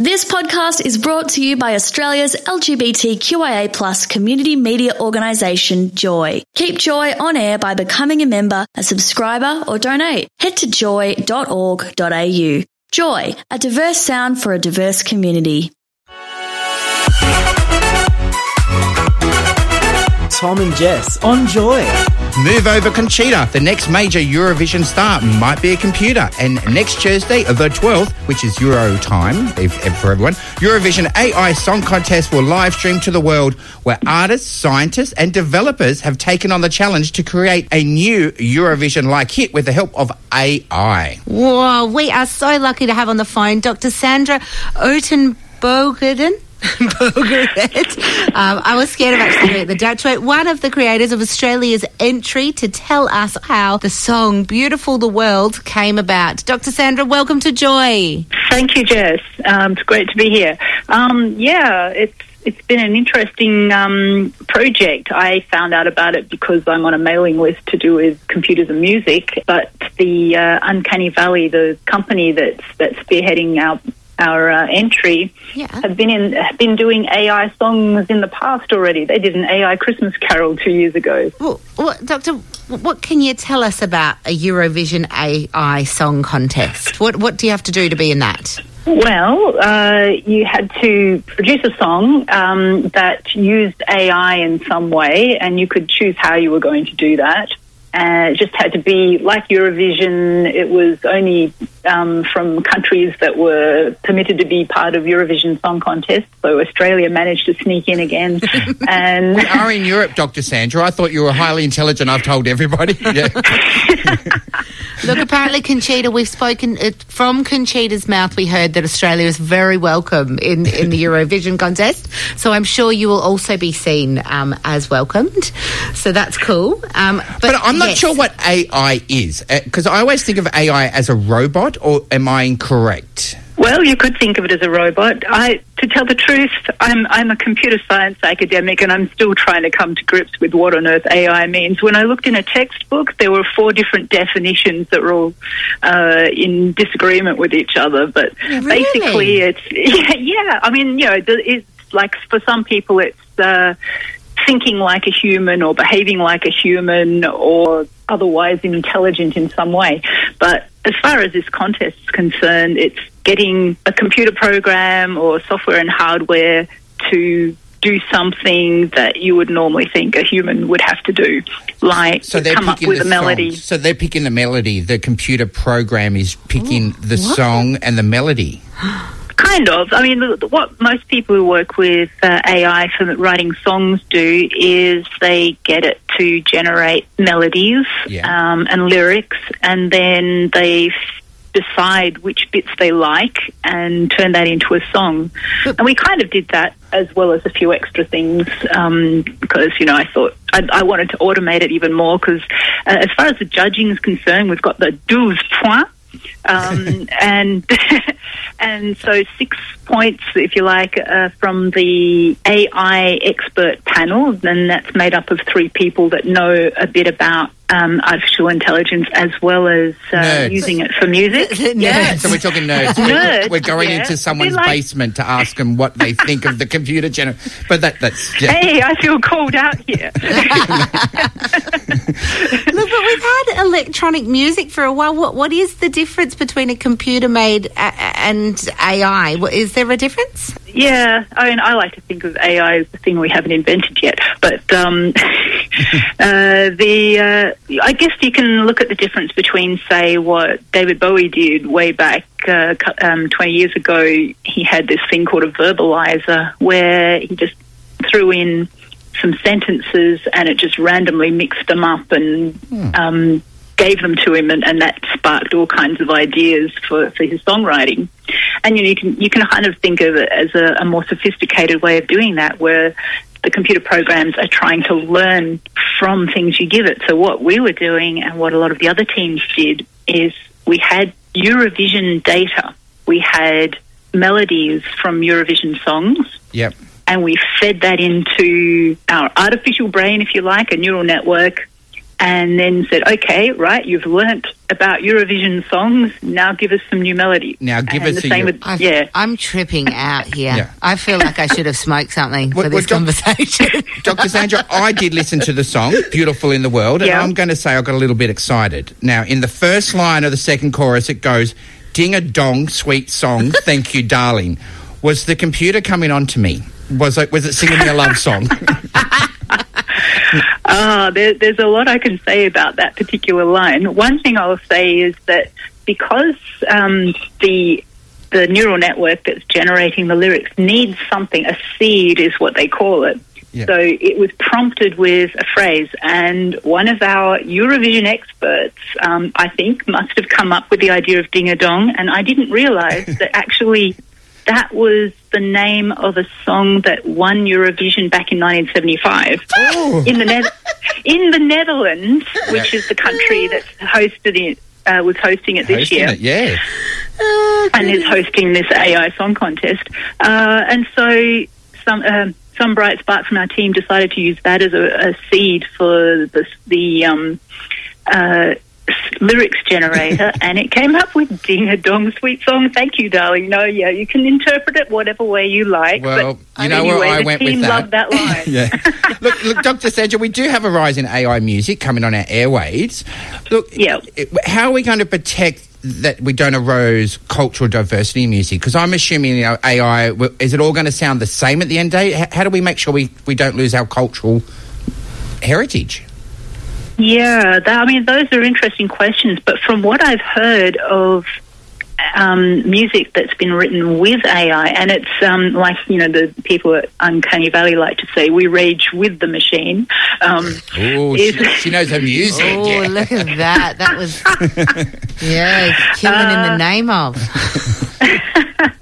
This podcast is brought to you by Australia's LGBTQIA plus community media organisation, Joy. Keep Joy on air by becoming a member, a subscriber, or donate. Head to joy.org.au. Joy, a diverse sound for a diverse community. Tom and Jess on Joy. Move over Conchita. The next major Eurovision star might be a computer. And next Tuesday, the 12th, which is Euro time if, if for everyone, Eurovision AI Song Contest will live stream to the world where artists, scientists, and developers have taken on the challenge to create a new Eurovision like hit with the help of AI. Whoa, we are so lucky to have on the phone Dr. Sandra Um, I was scared of actually the Dutch way. One of the creators of Australia's entry to tell us how the song Beautiful the World came about. Dr. Sandra, welcome to Joy. Thank you, Jess. Um, it's great to be here. Um, yeah, it's it's been an interesting um, project. I found out about it because I'm on a mailing list to do with computers and music. But the uh, Uncanny Valley, the company that's that's spearheading our our uh, entry Yeah. have been in have been doing AI songs in the past already. They did an AI Christmas Carol two years ago. Well, what, Doctor, what can you tell us about a Eurovision AI song contest? What what do you have to do to be in that? Well, uh, you had to produce a song um, that used AI in some way, and you could choose how you were going to do that. Uh, it just had to be like Eurovision. It was only um, from countries that were permitted to be part of Eurovision Song Contest. So Australia managed to sneak in again, and We are in Europe, Dr. Sandra. I thought you were highly intelligent. I've told everybody. Yeah. Look, apparently, Conchita, we've spoken uh, from Conchita's mouth. We heard that Australia is very welcome in, in the Eurovision contest. So I'm sure you will also be seen um, as welcomed. So that's cool. Um, but, But I'm not yes. sure what AI is because I always think of AI as a robot, or am I incorrect? Well, you could think of it as a robot. I, to tell the truth, I'm I'm a computer science academic, and I'm still trying to come to grips with what on earth AI means. When I looked in a textbook, there were four different definitions that were all uh, in disagreement with each other. But really? basically, it's yeah, yeah. I mean, you know, it's like for some people, it's. Uh, thinking like a human or behaving like a human or otherwise intelligent in some way. But as far as this contest is concerned, it's getting a computer program or software and hardware to do something that you would normally think a human would have to do, like So they're come up with a melody. Song. So they're picking the melody. The computer program is picking the song and the melody. Kind of. I mean, what most people who work with uh, AI for writing songs do is they get it to generate melodies Yeah. um, and lyrics, and then they f- decide which bits they like and turn that into a song. And we kind of did that as well as a few extra things um, because, you know, I thought I, I wanted to automate it even more because uh, as far as the judging is concerned, we've got the 12 points. Um, and and so six points, if you like, uh, from the AI expert panel. Then that's made up of three people that know a bit about um, artificial intelligence as well as uh, using it for music. Yeah, so we're talking nerds. We're- Nerds, We're, going yeah. into someone's like- basement to ask them what they think of the computer gener. But that, that's yeah. Hey, I feel called out here. Look, but we've had electronic music for a while. What what is the difference between a computer made a- a- and AI? Is there a difference? Yeah, I mean, I like to think of AI as the thing we haven't invented yet. But um, uh, the uh, I guess you can look at the difference between, say, what David Bowie did way back uh, um, 20 years ago. He had this thing called a Verbasizer, where he just threw in some sentences and it just randomly mixed them up and um, gave them to him, and, and that sparked all kinds of ideas for, for his songwriting. And you know, you can you can kind of think of it as a, a more sophisticated way of doing that, where the computer programs are trying to learn from things you give it. So what we were doing, and what a lot of the other teams did, is we had Eurovision data. We had melodies from Eurovision songs Yep. and we fed that into our artificial brain, if you like, a neural network, and then said, "Okay, right, you've learnt about Eurovision songs. Now give us some new melody." Now give and us the a same Eu- with I've, yeah. I'm tripping out here. Yeah. I feel like I should have smoked something Well, for this well, conversation. Dr. Sandra, I did listen to the song, Beautiful in the World, and Yeah. I'm going to say I got a little bit excited. Now, in the first line of the second chorus, it goes, Ding a dong, sweet song, thank you, darling. Was the computer coming on to me? Was it, was it singing me a love song? Ah, there, there's a lot I can say about that particular line. One thing I'll say is that because um, the the neural network that's generating the lyrics needs something, a seed is what they call it. Yeah. So it was prompted with a phrase, and one of our Eurovision experts, um, I think, must have come up with the idea of ding a dong, and I didn't realise that actually that was the name of a song that won Eurovision back in 1975 oh. in the ne- in the Netherlands, which is the country that hosted it. Uh, was hosting it this Hosting year it, yeah. and is hosting this AI song contest. Uh, and so some um some bright spark from our team decided to use that as a, a seed for the the um, uh, s- lyrics generator, and it came up with "Ding a Dong, Sweet Song." Thank you, darling. No, yeah, you can interpret it whatever way you like. Well, but you know anyway, where I the went team with that. loved that line. yeah. Look, look, Dr. Sandra, we do have a rise in AI music coming on our airwaves. Look, Yeah. how are we going to protect that we don't erode cultural diversity in music? Because I'm assuming you know, AI, is it all going to sound the same at the end day? How do we make sure we, we don't lose our cultural heritage? Yeah, that, I mean, those are interesting questions. But from what I've heard of um, music that's been written with AI, and it's um, like, you know, the people at Uncanny Valley like to say, we rage with the machine. Um, Oh, is- she, she knows her music. Oh, yeah. look at that. That was, yeah, killing in the name of.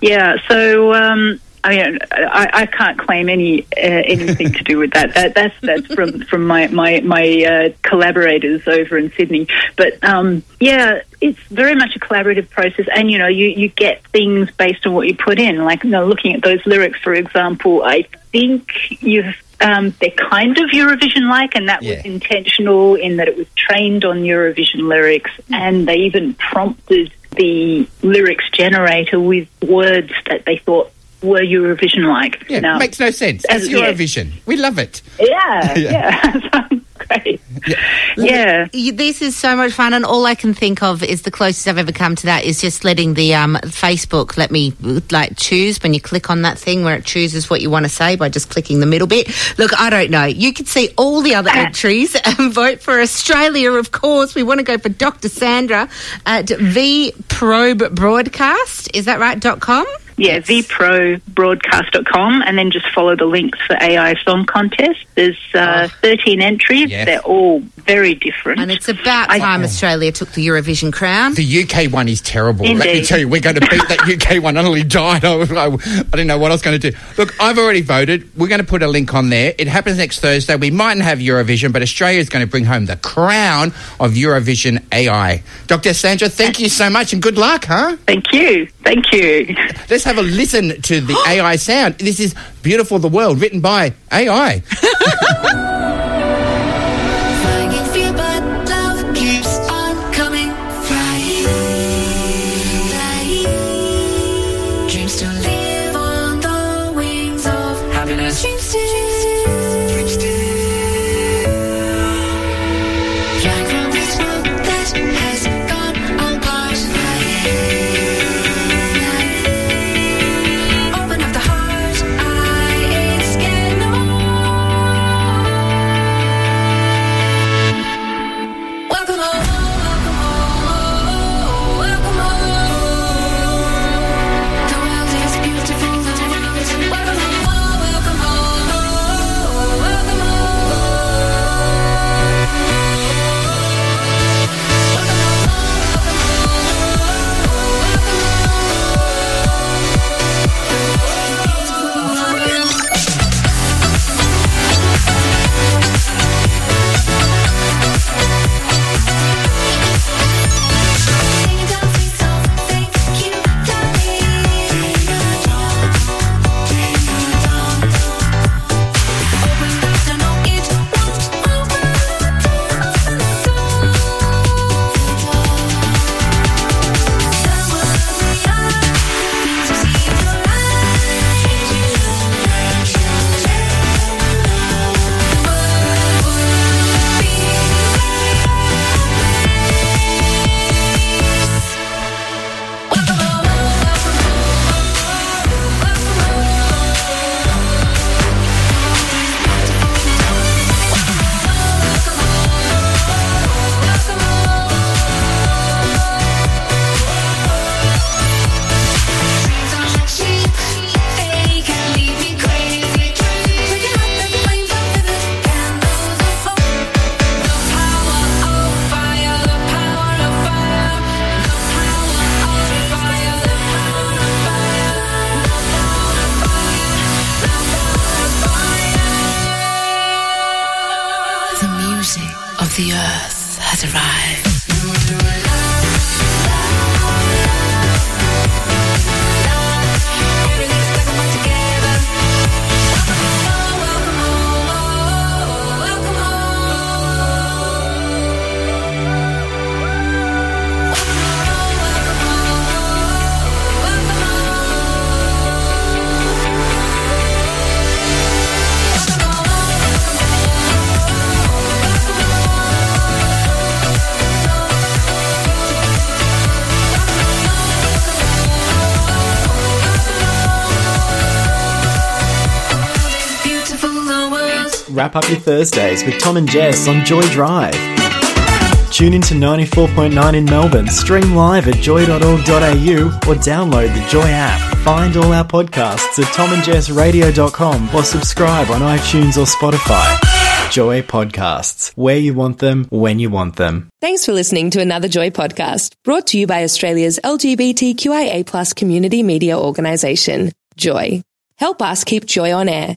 Yeah, so um, I mean, I, I can't claim any uh, anything to do with that. That that's that's from from my my my uh, collaborators over in Sydney. But um, yeah, it's very much a collaborative process, and you know, you you get things based on what you put in. Like, you know, looking at those lyrics, for example, I think you've. Um, they're kind of Eurovision like, and that Yeah. was intentional in that it was trained on Eurovision lyrics, and they even prompted the lyrics generator with words that they thought were Eurovision like. Yeah, now, makes no sense. as- It's yeah. Eurovision. We love it. yeah, Yeah. yeah, great. Yeah. You- This is so much fun, and all I can think of is the closest I've ever come to that is just letting the um, Facebook let me like choose when you click on that thing where it chooses what you want to say by just clicking the middle bit. Look, I don't know. You can see all the other entries and vote for Australia, of course. We want to go for Dr. Sandra at V Probe Broadcast. Is that right? Dot com. Yeah, vprobroadcast.com and then just follow the links for AI Song Contest. There's uh, 13 entries. Yes. They're all very different. And it's about I- time Australia took the Eurovision crown. The UK one is terrible. Let me tell you, we're going to beat that UK one. I nearly died. I, I, I didn't know what I was going to do. Look, I've already voted. We're going to put a link on there. It happens next Thursday. We mightn't have Eurovision, but Australia is going to bring home the crown of Eurovision AI. Dr. Sandra, thank you so much and good luck, huh? Thank you. Thank you. Let's have a listen to the AI sound. This is Beautiful the World, written by AI. Flying for you, but love keeps on coming. Flying, flying. Dreams to live on the wings of happiness. Wrap up your Thursdays with Tom and Jess on Joy Drive. Tune into 94.9 in Melbourne, stream live at joy.org.au or download the Joy app. Find all our podcasts at tomandjessradio.com or subscribe on iTunes or Spotify. Joy Podcasts, where you want them, when you want them. Thanks for listening to another Joy podcast brought to you by Australia's LGBTQIA plus community media organisation, Joy. Help us keep Joy on air.